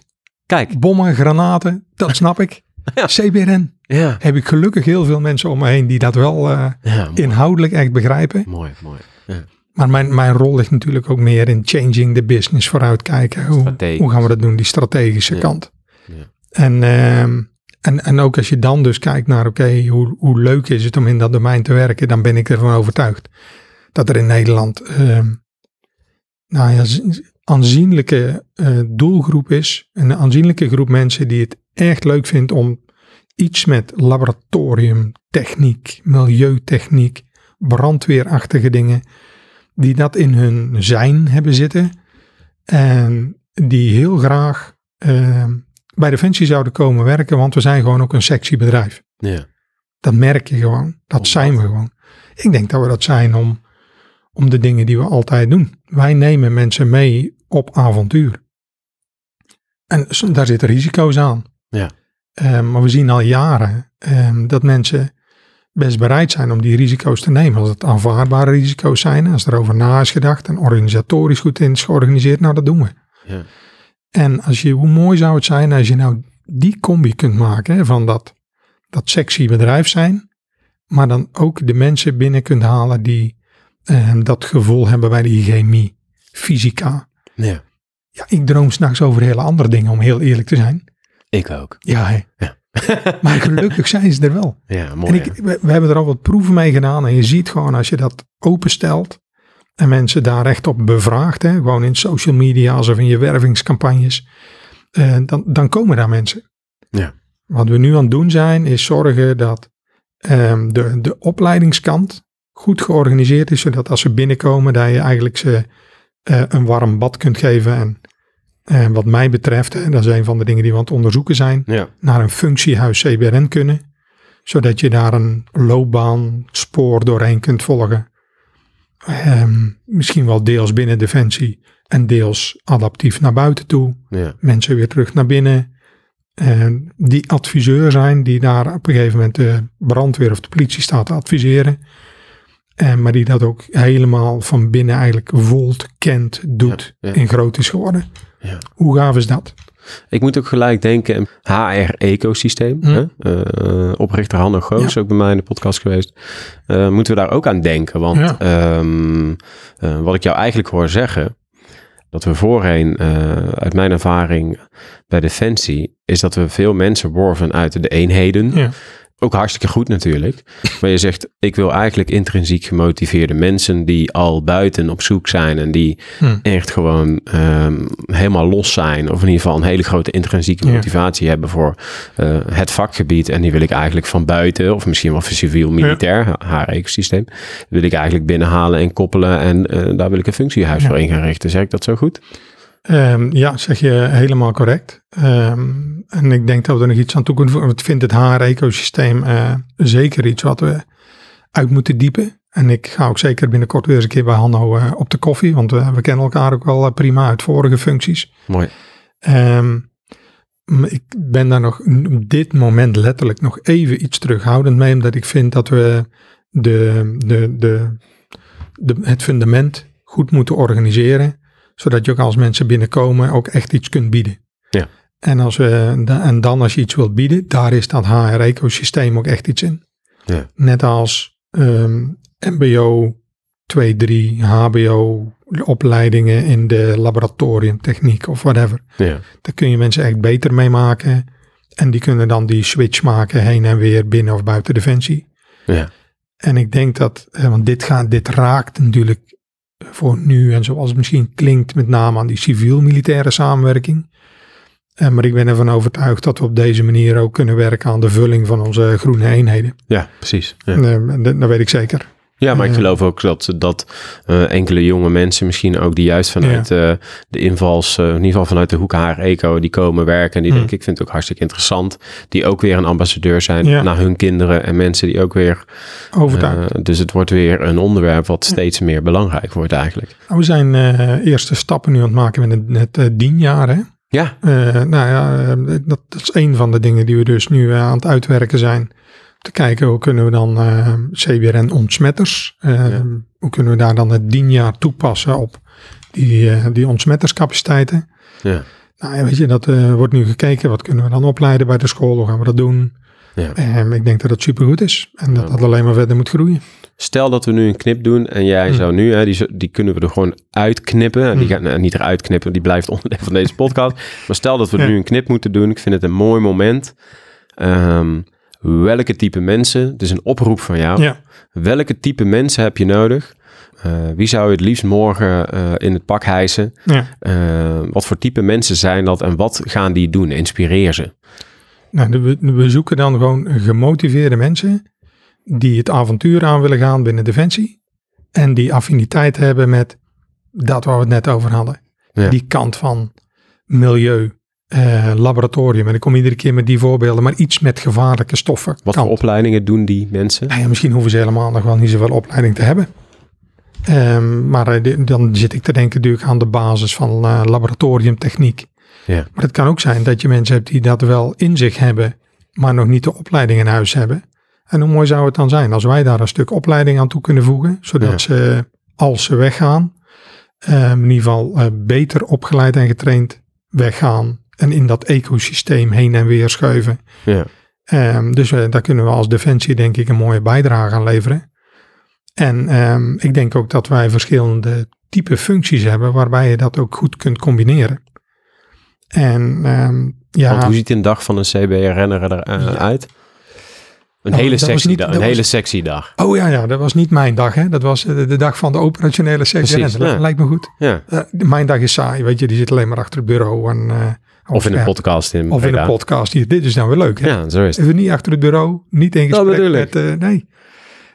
Kijk. Bommen, granaten, dat snap ik. Ja. CBRN Ja. heb ik gelukkig heel veel mensen om me heen die dat wel eh, ja inhoudelijk echt begrijpen. mooi, mooi. Ja. Maar mijn, mijn rol ligt natuurlijk ook meer in changing the business, vooruitkijken. Hoe, hoe gaan we dat doen, die strategische kant. Ja. En, ehm, en, en ook als je dan dus kijkt naar, oké, hoe, hoe leuk is het om in dat domein te werken, dan ben ik ervan overtuigd dat er in Nederland ehm, nou ja, aanzienlijke eh, doelgroep is. Een aanzienlijke groep mensen die het echt leuk vindt om iets met laboratoriumtechniek, milieutechniek, brandweerachtige dingen, die dat in hun zijn hebben zitten. En die heel graag ehm, bij Defensie zouden komen werken, want we zijn gewoon ook een sexy bedrijf. Ja. Dat merk je gewoon. Dat zijn we gewoon. Ik denk dat we dat zijn om, om de dingen die we altijd doen. Wij nemen mensen mee op avontuur. En daar zitten risico's aan. Ja. Eh, maar we zien al jaren eh, dat mensen best bereid zijn om die risico's te nemen. Als het aanvaardbare risico's zijn, als er over na is gedacht en organisatorisch goed in is georganiseerd, nou dat doen we. Ja. En als je, hoe mooi zou het zijn als je nou die combi kunt maken hè, van dat, dat sexy bedrijf zijn, maar dan ook de mensen binnen kunt halen die eh, dat gevoel hebben bij die chemie, fysica. Ja. Ja, ik droom s'nachts over hele andere dingen, om heel eerlijk te zijn. Ik ook. Ja, hè. Ja. maar gelukkig zijn ze er wel. Ja, mooi. En ik, we, we hebben er al wat proeven mee gedaan. En je ziet gewoon als je dat openstelt. En mensen daar echt op bevraagt. Hè, gewoon in social media's of in je wervingscampagnes. eh, dan, dan komen daar mensen. Ja. Wat we nu aan het doen zijn. Is zorgen dat ehm, de, de opleidingskant goed georganiseerd is. Zodat als ze binnenkomen. Dat je eigenlijk ze eh, een warm bad kunt geven. En eh, wat mij betreft. Hè, dat is een van de dingen die we aan het onderzoeken zijn ja. naar een functiehuis CBRN kunnen, zodat je daar een loopbaan, spoor doorheen kunt volgen. Ehm, misschien wel deels binnen Defensie en deels adaptief naar buiten toe. Ja. Mensen weer terug naar binnen. eh, die adviseur zijn, die daar op een gegeven moment de brandweer of de politie staat te adviseren. En maar die dat ook helemaal van binnen eigenlijk voelt, kent, doet Ja, ja. en groot is geworden. Ja. Hoe gaaf is dat? Ik moet ook gelijk denken aan HR-ecosysteem. Hm. Eh, oprichter Hanno Goos, ook bij mij in de podcast geweest. Eh, moeten we daar ook aan denken? Want Ja. ehm, eh, wat ik jou eigenlijk hoor zeggen, dat we voorheen, eh, uit mijn ervaring bij Defensie, is dat we veel mensen worven uit de eenheden. Ja. Ook hartstikke goed natuurlijk. Maar je zegt, ik wil eigenlijk intrinsiek gemotiveerde mensen die al buiten op zoek zijn en die Hm. echt gewoon ehm, helemaal los zijn. Of in ieder geval een hele grote intrinsieke Ja. motivatie hebben voor eh, het vakgebied. En die wil ik eigenlijk van buiten, of misschien wel van civiel-militair, haar ecosysteem, wil ik eigenlijk binnenhalen en koppelen. En eh, daar wil ik een functiehuis Ja. voor in gaan richten. Zeg ik dat zo goed? Ehm, ja, zeg je helemaal correct. Ehm, en ik denk dat we er nog iets aan toe kunnen voegen. Want ik vind het haar-ecosysteem eh, zeker iets wat we uit moeten diepen. En ik ga ook zeker binnenkort weer eens een keer bij Hanno eh, op de koffie. Want we, we kennen elkaar ook wel eh, prima uit vorige functies. Mooi. Ehm, ik ben daar nog op dit moment letterlijk nog even iets terughoudend mee. Omdat ik vind dat we de, de, de, de, het fundament goed moeten organiseren. Zodat je ook als mensen binnenkomen ook echt iets kunt bieden. Ja. En, als we, en dan als je iets wilt bieden, daar is dat HR-ecosysteem ook echt iets in. Ja. Net als MBO 2, 3, HBO opleidingen in de laboratoriumtechniek of whatever. Ja. Daar kun je mensen echt beter mee maken. En die kunnen dan die switch maken heen en weer binnen of buiten Defensie. Ja. En ik denk dat, eh, want dit, gaat, dit raakt natuurlijk voor nu en zoals het misschien klinkt met name aan die civiel-militaire samenwerking. Eh, maar ik ben ervan overtuigd dat we op deze manier ook kunnen werken aan de vulling van onze groene eenheden. ja, precies. Ja. Eh, en dat, dat weet ik zeker. Ja, maar ik geloof ook dat, dat eh, enkele jonge mensen misschien ook die juist vanuit eh, de invals, eh, in ieder geval vanuit de hoek haar eco, die komen werken. En die denken, ik vind het ook hartstikke interessant. Die ook weer een ambassadeur zijn Ja. naar hun kinderen en mensen die ook weer... Overtuigd. dus het wordt weer een onderwerp wat steeds meer belangrijk wordt eigenlijk. Nou, we zijn eerste stappen nu aan het maken met het, het dienjaar. Hè? Ja, nou ja, dat, dat is een van de dingen die we dus nu aan het uitwerken zijn. Te kijken hoe kunnen we dan eh, CBRN ontsmetters, eh, Ja. hoe kunnen we daar dan het dienjaar toepassen op die, eh, die ontsmetterscapaciteiten. ja, Nou weet je, dat wordt nu gekeken. Wat kunnen we dan opleiden bij de school? Hoe gaan we dat doen? ja. En ik denk dat dat supergoed is. En dat Ja. dat alleen maar verder moet groeien. Stel dat we nu een knip doen en jij Hmm. zou nu, hè, die, die kunnen we er gewoon uitknippen. En die Hmm. gaan nou, niet eruit knippen, die blijft onderdeel van deze podcast. Maar stel dat we Ja. nu een knip moeten doen. Ik vind het een mooi moment. Ehm, welke type mensen, het is een oproep van jou. Ja. Welke type mensen heb je nodig? Eh, wie zou je het liefst morgen eh, in het pak hijsen? ja. Eh, wat voor type mensen zijn dat en wat gaan die doen? Inspireer ze. Nou, we, we zoeken dan gewoon gemotiveerde mensen die het avontuur aan willen gaan binnen Defensie. En die affiniteit hebben met dat waar we het net over hadden. Ja. Die kant van milieu, eh, laboratorium. En ik kom iedere keer met die voorbeelden, maar iets met gevaarlijke stoffen. Wat voor opleidingen doen die mensen? Nou ja, misschien hoeven ze helemaal nog wel niet zoveel opleiding te hebben. Ehm, maar eh, dan zit ik te denken natuurlijk aan de basis van eh, laboratoriumtechniek. Ja. Maar het kan ook zijn dat je mensen hebt die dat wel in zich hebben, maar nog niet de opleiding in huis hebben. En hoe mooi zou het dan zijn als wij daar een stuk opleiding aan toe kunnen voegen, zodat Ja. ze, als ze weggaan, eh, in ieder geval beter opgeleid en getraind weggaan en in dat ecosysteem heen en weer schuiven. Ja. Ehm, dus eh, daar kunnen we als Defensie denk ik een mooie bijdrage aan leveren. En ehm, ik denk ook dat wij verschillende type functies hebben waarbij je dat ook goed kunt combineren. En ehm, ja, Want hoe ziet een dag van een CBR-renner eruit? Een Nou, hele sexy niet- dag. Een was- hele sexy dag. oh ja, ja, dat was niet mijn dag hè. Dat was eh, de, de dag van de operationele. Precies, Dat ja. lijkt me goed. Ja. Eh, mijn dag is saai, weet je. Die zit alleen maar achter het bureau. En, eh, Of in een ja, podcast in Of in een podcast. Hier, dit is dan weer leuk hè. Ja, zo is het. Even niet achter het bureau, niet in gesprek met, eh, nee.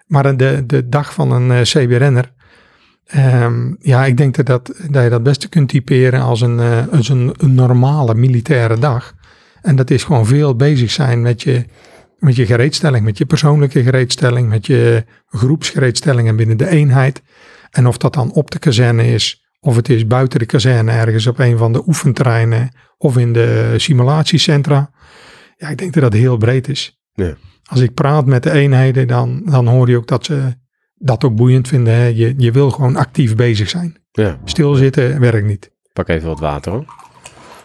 Maar de, de dag van een eh, CBRN'er, ehm, ja, ik denk dat, dat, dat je dat beste kunt typeren als een, eh, als een, een normale militaire dag. En dat is gewoon veel bezig zijn met je, met je gereedstelling, met je persoonlijke gereedstelling, met je groepsgereedstellingen binnen de eenheid. En of dat dan op de kazerne is, of het is buiten de kazerne ergens op een van de oefenterreinen of in de simulatiecentra. Ja, ik denk dat dat heel breed is. Ja. Als ik praat met de eenheden, dan, dan hoor je ook dat ze dat ook boeiend vinden. Hè? Je, je wil gewoon actief bezig zijn. Ja, Stilzitten werkt niet. pak even wat water hoor.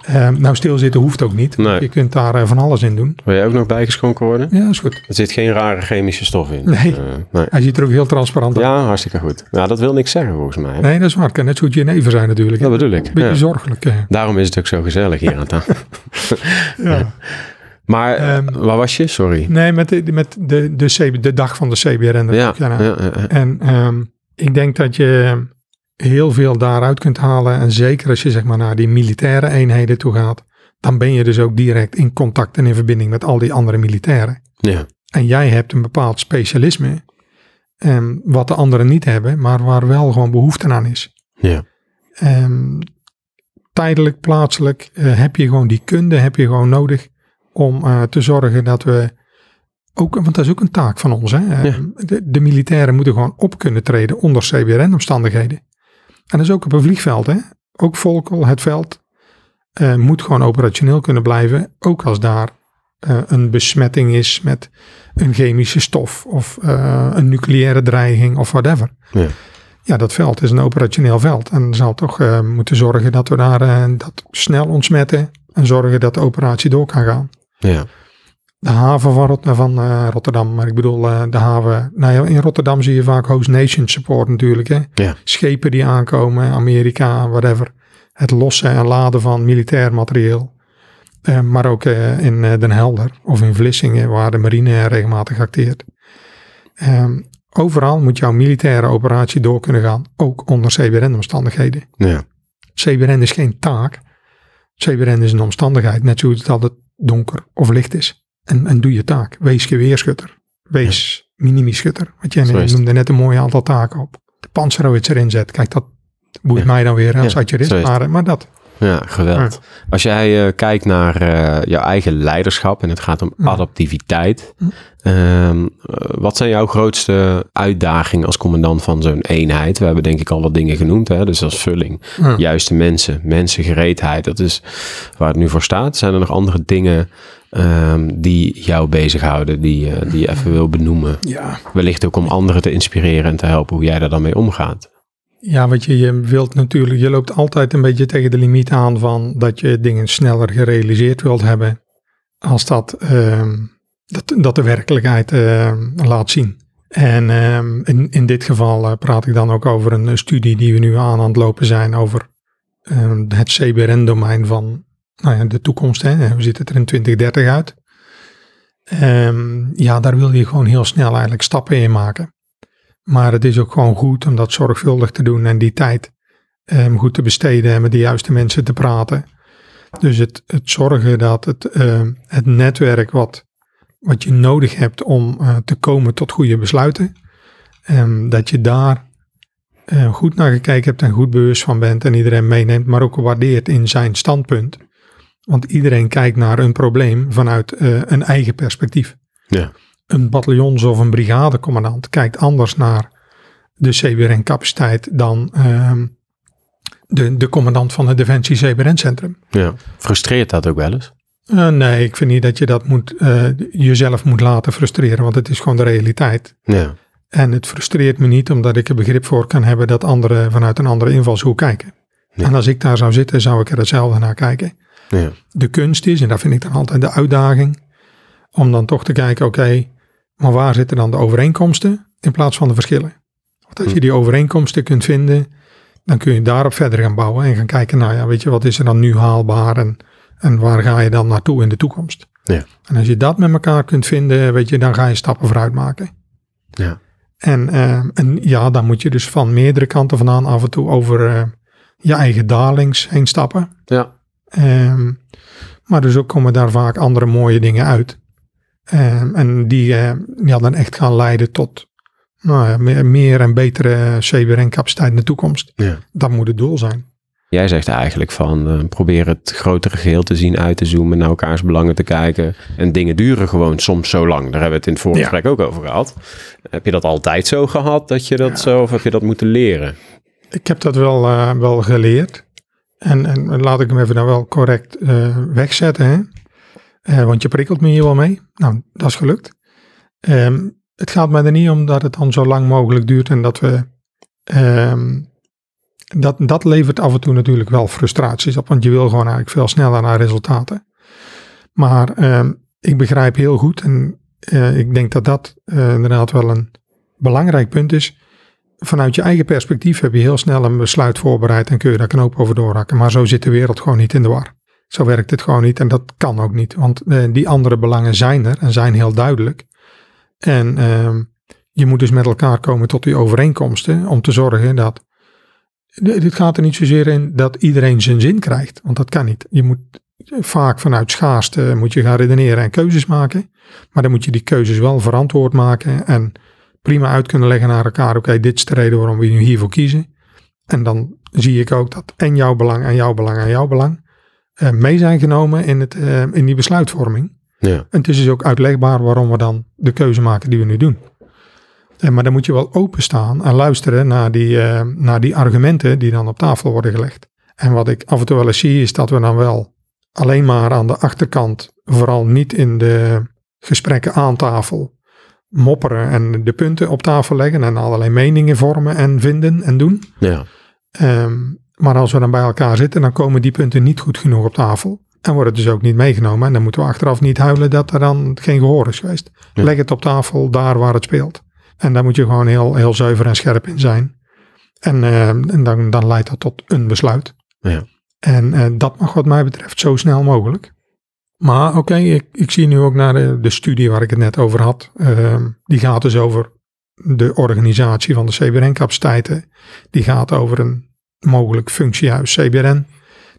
Ehm, nou, stilzitten hoeft ook niet. Nee. Je kunt daar eh, van alles in doen. Wil jij ook nog bijgeschonken worden? Ja, is goed. Er zit geen rare chemische stof in. Nee. Eh, nee. Hij ziet er ook heel transparant uit. Ja, hartstikke goed. Nou, dat wil niks zeggen volgens mij. hè? Nee, dat is waar. Het kan net zo goed jenever zijn natuurlijk. hè. Dat bedoel ik. Beetje Ja. zorgelijk. hè. Daarom is het ook zo gezellig hier aan tafel. Ja. Maar Ehm, waar was je? Sorry. Nee, met, de, met de, de, CB, de dag van de CBRN. Ja, Ja, nou. ja, ja, ja. En ehm, ik denk dat je heel veel daaruit kunt halen. En zeker als je zeg maar naar die militaire eenheden toe gaat. Dan ben je dus ook direct in contact en in verbinding met al die andere militairen. ja. En jij hebt een bepaald specialisme. ehm, wat de anderen niet hebben, maar waar wel gewoon behoefte aan is. ja. Ehm, tijdelijk, plaatselijk eh, heb je gewoon die kunde heb je gewoon nodig om eh, te zorgen dat we ook, want dat is ook een taak van ons. Hè? Ehm, Ja. De, de militairen moeten gewoon op kunnen treden onder CBRN-omstandigheden. En dat is ook op een vliegveld. Hè? Ook Volkel, het veld, eh, moet gewoon operationeel kunnen blijven. Ook als daar eh, een besmetting is met een chemische stof of eh, een nucleaire dreiging of whatever. Ja. Ja, dat veld is een operationeel veld. En zal toch moeten zorgen dat we daar dat snel ontsmetten. En zorgen dat de operatie door kan gaan. ja. De haven van, Rot- van eh, Rotterdam, maar ik bedoel eh, de haven. Nou ja, in Rotterdam zie je vaak host nation support natuurlijk. Hè? Ja. Schepen die aankomen, Amerika, whatever. Het lossen en laden van militair materieel. Eh, maar ook eh, in eh, Den Helder of in Vlissingen, waar de marine regelmatig acteert. Ehm, overal moet jouw militaire operatie door kunnen gaan, ook onder CBRN-omstandigheden. ja. CBRN is geen taak. CBRN is een omstandigheid, net zoals dat het donker of licht is. En, en doe je taak. Wees geweerschutter. Wees minimischutter. Want jij noemde net een mooi aantal taken op. De panzerhouwitser inzet. Kijk, dat boeit Ja. mij dan weer als Ja. Maar, maar dat. Ja, geweld. Als jij eh, kijkt naar eh, jouw eigen leiderschap en het gaat om Ja. adaptiviteit. Hm. ehm, eh, wat zijn jouw grootste uitdagingen als commandant van zo'n eenheid? We hebben denk ik al wat dingen genoemd. Hè? Dus als vulling, Ja. juiste mensen, mensengereedheid. Dat is waar het nu voor staat. Zijn er nog andere dingen ehm, die jou bezighouden, die, eh, die je even wil benoemen? Ja. Wellicht ook om anderen te inspireren en te helpen hoe jij daar dan mee omgaat. Ja, want je, je wilt natuurlijk, je loopt altijd een beetje tegen de limiet aan van dat je dingen sneller gerealiseerd wilt hebben als dat, ehm, dat, dat de werkelijkheid ehm, laat zien. En in, in dit geval eh, praat ik dan ook over een studie die we nu aan aan het lopen zijn over het CBRN-domein van nou ja, de toekomst. Hè. We zitten er in 2030 uit. Ehm, ja, daar wil je gewoon heel snel eigenlijk stappen in maken. Maar het is ook gewoon goed om dat zorgvuldig te doen en die tijd ehm, goed te besteden en met de juiste mensen te praten. Dus het, het zorgen dat het, ehm, het netwerk wat, wat je nodig hebt om eh, te komen tot goede besluiten, dat je daar eh, goed naar gekeken hebt en goed bewust van bent en iedereen meeneemt, maar ook waardeert in zijn standpunt. Want iedereen kijkt naar een probleem vanuit eh, een eigen perspectief Ja. een bataljons- of een brigadecommandant kijkt anders naar de CBRN-capaciteit dan ehm, de, de commandant van het Defensie CBRN-centrum. ja. Frustreert dat ook wel eens? Eh, nee, ik vind niet dat je dat moet, eh, jezelf moet laten frustreren, want het is gewoon de realiteit. Ja. En het frustreert me niet omdat ik er begrip voor kan hebben dat anderen vanuit een andere invalshoek kijken. Ja. En als ik daar zou zitten, zou ik er hetzelfde naar kijken. Ja. de kunst is, en dat vind ik dan altijd de uitdaging, om dan toch te kijken, oké, maar waar zitten dan de overeenkomsten in plaats van de verschillen? Want als je die overeenkomsten kunt vinden, dan kun je daarop verder gaan bouwen en gaan kijken, nou ja, weet je, wat is er dan nu haalbaar en, en waar ga je dan naartoe in de toekomst? Ja. En als je dat met elkaar kunt vinden, weet je, dan ga je stappen vooruit maken. Ja. En, eh, en ja, dan moet je dus van meerdere kanten vandaan af en toe over eh, je eigen darlings heen stappen. Ja. Ehm, maar dus ook komen daar vaak andere mooie dingen uit. Ehm, en die eh, ja, dan echt gaan leiden tot nou ja, meer, meer en betere CBRN-capaciteit in de toekomst. Ja. Dat moet het doel zijn. Jij zegt eigenlijk van eh, probeer het grotere geheel te zien, uit te zoomen, naar elkaars belangen te kijken. En dingen duren gewoon soms zo lang. Daar hebben we het in het vorige Ja. gesprek ook over gehad. Heb je dat altijd zo gehad, dat je dat zo, of heb je dat moeten leren? Ik heb dat wel, eh, wel geleerd. En, en laat ik hem even dan wel correct eh, wegzetten. Hè? Eh, want je prikkelt me hier wel mee. Nou, dat is gelukt. Ehm, het gaat mij er niet om dat het dan zo lang mogelijk duurt en dat we. ehm, dat, dat levert af en toe natuurlijk wel frustraties op, want je wil gewoon eigenlijk veel sneller naar resultaten. Maar ehm, ik begrijp heel goed en eh, ik denk dat dat inderdaad wel een belangrijk punt is. Vanuit je eigen perspectief heb je heel snel een besluit voorbereid en kun je daar knoop over doorhakken. Maar zo zit de wereld gewoon niet in de war. Zo werkt het gewoon niet en dat kan ook niet, want eh, die andere belangen zijn er en zijn heel duidelijk. En ehm, je moet dus met elkaar komen tot die overeenkomsten om te zorgen dat. Dit gaat er niet zozeer in dat iedereen zijn zin krijgt, want dat kan niet. Je moet vaak vanuit schaarste moet je gaan redeneren en keuzes maken. Maar dan moet je die keuzes wel verantwoord maken en prima uit kunnen leggen naar elkaar. Oké, dit is de reden waarom we nu hiervoor kiezen. En dan zie ik ook dat en jouw belang en jouw belang en jouw belang eh, mee zijn genomen in, het, eh, in die besluitvorming. Ja, En het is dus ook uitlegbaar waarom we dan de keuze maken die we nu doen. Eh, maar dan moet je wel openstaan en luisteren naar die, naar die argumenten die dan op tafel worden gelegd. En wat ik af en toe wel eens zie is dat we dan wel alleen maar aan de achterkant, vooral niet in de gesprekken aan tafel, mopperen en de punten op tafel leggen en allerlei meningen vormen en vinden en doen. ja, Ehm, maar als we dan bij elkaar zitten, dan komen die punten niet goed genoeg op tafel. En worden dus ook niet meegenomen. En dan moeten we achteraf niet huilen dat er dan geen gehoor is geweest. Ja. Leg het op tafel daar waar het speelt. En daar moet je gewoon heel, heel zuiver en scherp in zijn. En, ehm, en dan, dan leidt dat tot een besluit. Ja. En eh, dat mag wat mij betreft zo snel mogelijk. Maar oké, ik, ik zie nu ook naar de, de studie waar ik het net over had. Ehm, die gaat dus over de organisatie van de CBRN-capaciteiten. Die gaat over een mogelijk functiehuis CBRN.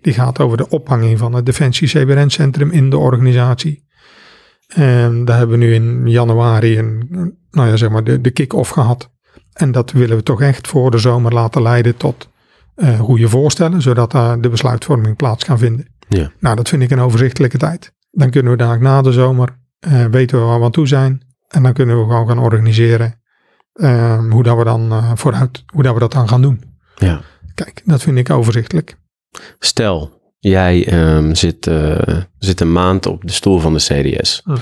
Die gaat over de ophanging van het Defensie CBRN-centrum in de organisatie. En daar hebben we nu in januari een, nou ja, zeg maar de, de kick-off gehad. En dat willen we toch echt voor de zomer laten leiden tot eh, goede voorstellen, zodat daar de besluitvorming plaats kan vinden. Ja. Nou, dat vind ik een overzichtelijke tijd. Dan kunnen we daar na de zomer eh, weten we waar we aan toe zijn. En dan kunnen we gewoon gaan organiseren eh, hoe, dat we dan, eh, vooruit, hoe dat we dat dan gaan doen. ja. Kijk, dat vind ik overzichtelijk. Stel, jij ehm, zit, eh, zit een maand op de stoel van de CDS. Hm.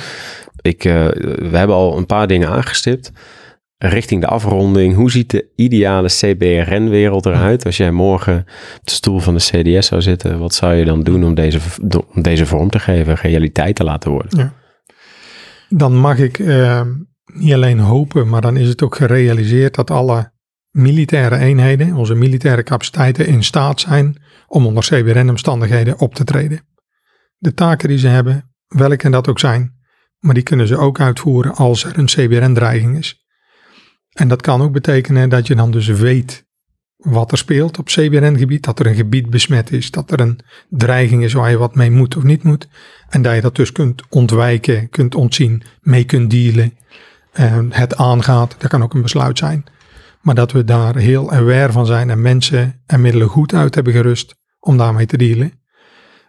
Ik, we hebben al een paar dingen aangestipt. Richting de afronding, hoe ziet de ideale CBRN-wereld eruit? Als jij morgen op de stoel van de CDS zou zitten, wat zou je dan doen om deze, deze vorm te geven, realiteit te laten worden? Dan mag ik eh, niet alleen hopen, maar dan is het ook gerealiseerd dat alle militaire eenheden, onze militaire capaciteiten in staat zijn om onder CBRN-omstandigheden op te treden. De taken die ze hebben, welke dat ook zijn, maar die kunnen ze ook uitvoeren als er een CBRN-dreiging is. En dat kan ook betekenen dat je dan dus weet wat er speelt op CBRN-gebied, dat er een gebied besmet is, dat er een dreiging is waar je wat mee moet of niet moet. En dat je dat dus kunt ontwijken, kunt ontzien, mee kunt dealen. eh, het aangaat, dat kan ook een besluit zijn. Maar dat we daar heel aware van zijn en mensen en middelen goed uit hebben gerust om daarmee te dealen.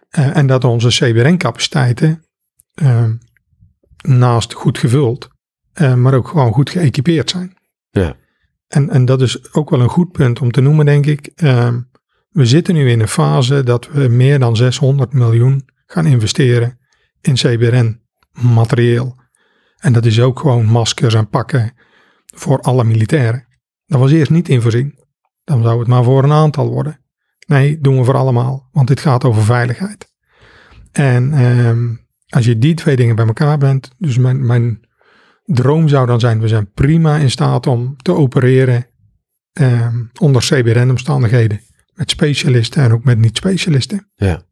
Eh, en dat onze CBRN-capaciteiten eh, naast goed gevuld, eh, maar ook gewoon goed geëquipeerd zijn. Ja. En, en dat is ook wel een goed punt om te noemen, denk ik. Eh, we zitten nu in een fase dat we meer dan 600 miljoen gaan investeren in CBRN-materieel. En dat is ook gewoon maskers en pakken voor alle militairen. Dat was eerst niet in voorzien. Dan zou het maar voor een aantal worden. Nee, doen we voor allemaal, want dit gaat over veiligheid. En ehm, als je die twee dingen bij elkaar bent, dus mijn, mijn droom zou dan zijn, we zijn prima in staat om te opereren ehm, onder CBRN-omstandigheden. Met specialisten en ook met niet-specialisten. Ja.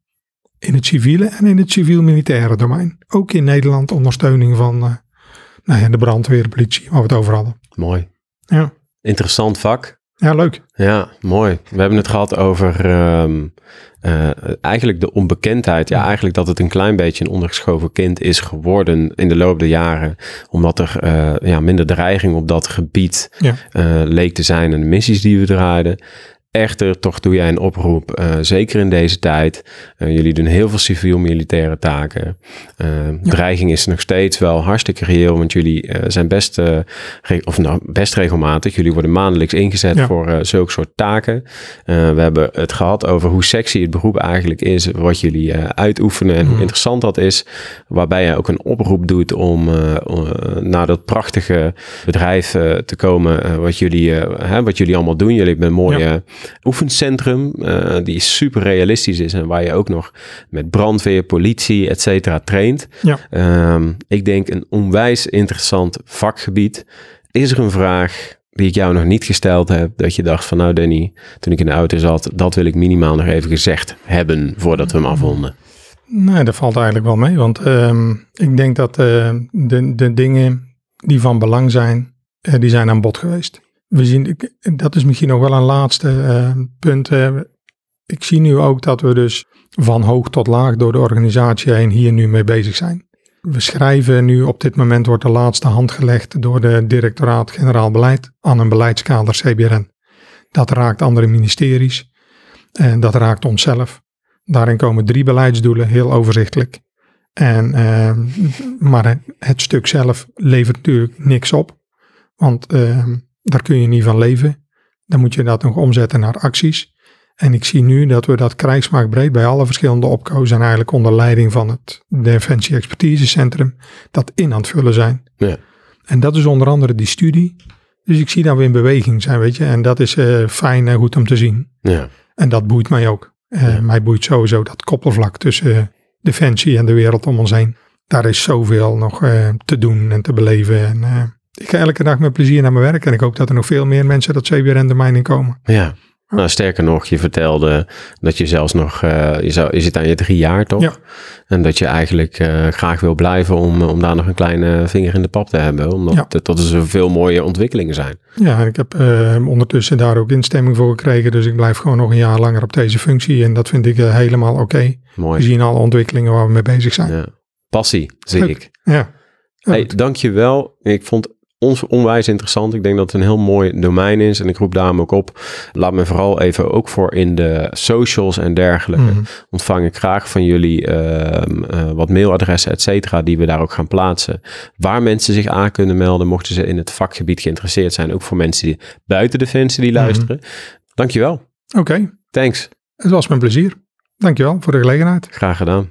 In het civiele en in het civiel-militaire domein. Ook in Nederland ondersteuning van eh, nou ja, de brandweer, de politie, waar we het over hadden. Mooi. Ja, Interessant vak. Ja leuk. Ja, mooi. We hebben het gehad over ehm, eh, eigenlijk de onbekendheid. Ja, eigenlijk dat het een klein beetje een ondergeschoven kind is geworden in de loop der jaren. Omdat er eh, ja, minder dreiging op dat gebied Ja. eh, leek te zijn en de missies die we draaiden. Echter, toch doe jij een oproep, eh, zeker in deze tijd. Uh, jullie doen heel veel civiel-militaire taken. Uh, Dreiging is nog steeds wel hartstikke reëel, want jullie zijn best, of nou, best regelmatig. Jullie worden maandelijks ingezet ja. voor zulke soort taken. we hebben het gehad over hoe sexy het beroep eigenlijk is, wat jullie uitoefenen en hoe mhm. interessant dat is. Waarbij je ook een oproep doet om naar dat prachtige bedrijf te komen, wat, jullie, hè, wat jullie allemaal doen. Jullie hebben een mooie... Ja oefencentrum, uh, die super realistisch is en waar je ook nog met brandweer, politie, et cetera traint. Ja. Um, ik denk een onwijs interessant vakgebied. Is er een vraag die ik jou nog niet gesteld heb, dat je dacht van nou Danny, toen ik in de auto zat, dat wil ik minimaal nog even gezegd hebben voordat we hem afronden? Nee, dat valt eigenlijk wel mee, want uh, ik denk dat uh, de, de dingen die van belang zijn, uh, die zijn aan bod geweest we zien, dat is misschien nog wel een laatste uh, punt. Uh, ik zie nu ook dat we dus van hoog tot laag door de organisatie heen hier nu mee bezig zijn. We schrijven nu, op dit moment wordt de laatste hand gelegd door de directoraat generaal beleid aan een beleidskader CBRN. Dat raakt andere ministeries en dat raakt onszelf. Daarin komen drie beleidsdoelen, heel overzichtelijk. En, maar het stuk zelf levert natuurlijk niks op. Want daar kun je niet van leven. Dan moet je dat nog omzetten naar acties. En ik zie nu dat we dat krijgsmachtbreed bij alle verschillende opkozen en eigenlijk onder leiding van het Defensie Expertise Centrum dat in aan het vullen zijn. Ja. En dat is onder andere die studie. Dus ik zie dat we in beweging zijn, weet je. En dat is uh, fijn en goed om te zien. Ja. En dat boeit mij ook. Uh, Mij boeit sowieso dat koppelvlak tussen uh, Defensie en de wereld om ons heen. Daar is zoveel nog te doen en te beleven. En ik ga elke dag met plezier naar mijn werk. En ik hoop dat er nog veel meer mensen dat CBRN in komen. Ja. Nou, sterker nog, je vertelde dat je zelfs nog, uh, je, zou, je zit aan je drie jaar toch? Ja. En dat je eigenlijk uh, graag wil blijven om, om daar nog een kleine vinger in de pap te hebben. Omdat ja. er tot er zoveel mooie ontwikkelingen zijn. Ja, ik heb uh, ondertussen daar ook instemming voor gekregen. Dus ik blijf gewoon nog een jaar langer op deze functie. En dat vind ik helemaal oké. Okay. Mooi. We zien alle ontwikkelingen waar we mee bezig zijn. Ja. Passie, zie ik. Ja. Hey, dankjewel. Ik vond ons onwijs interessant. Ik denk dat het een heel mooi domein is. En ik roep daarom ook op. Laat me vooral even ook voor in de socials en dergelijke. Mhm. Ontvang ik graag van jullie ehm, eh, wat mailadressen, et cetera. Die we daar ook gaan plaatsen. Waar mensen zich aan kunnen melden. Mochten ze in het vakgebied geïnteresseerd zijn. Ook voor mensen die buiten Defensie die mhm. luisteren. Mm Dankjewel. Oké. Thanks. Het was mijn plezier. Dankjewel voor de gelegenheid. Graag gedaan.